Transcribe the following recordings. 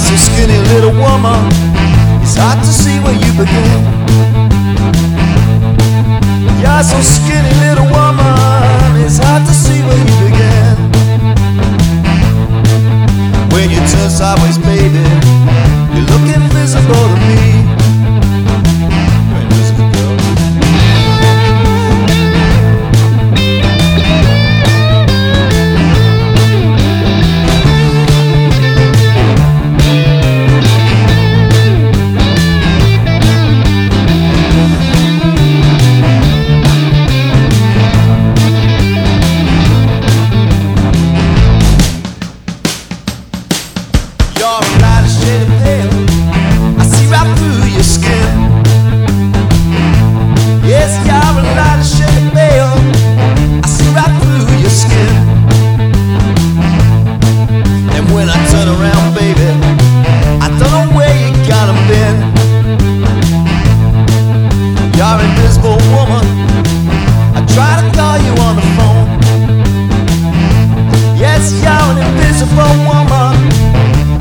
so skinny, little woman. It's hard to see where you begin. You're so skinny, little woman. It's hard to see where you begin. When you turn sideways, baby, you look invisible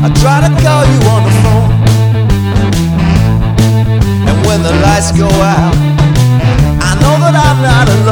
I try to call you on the phone. And when the lights go out, I know that I'm not alone.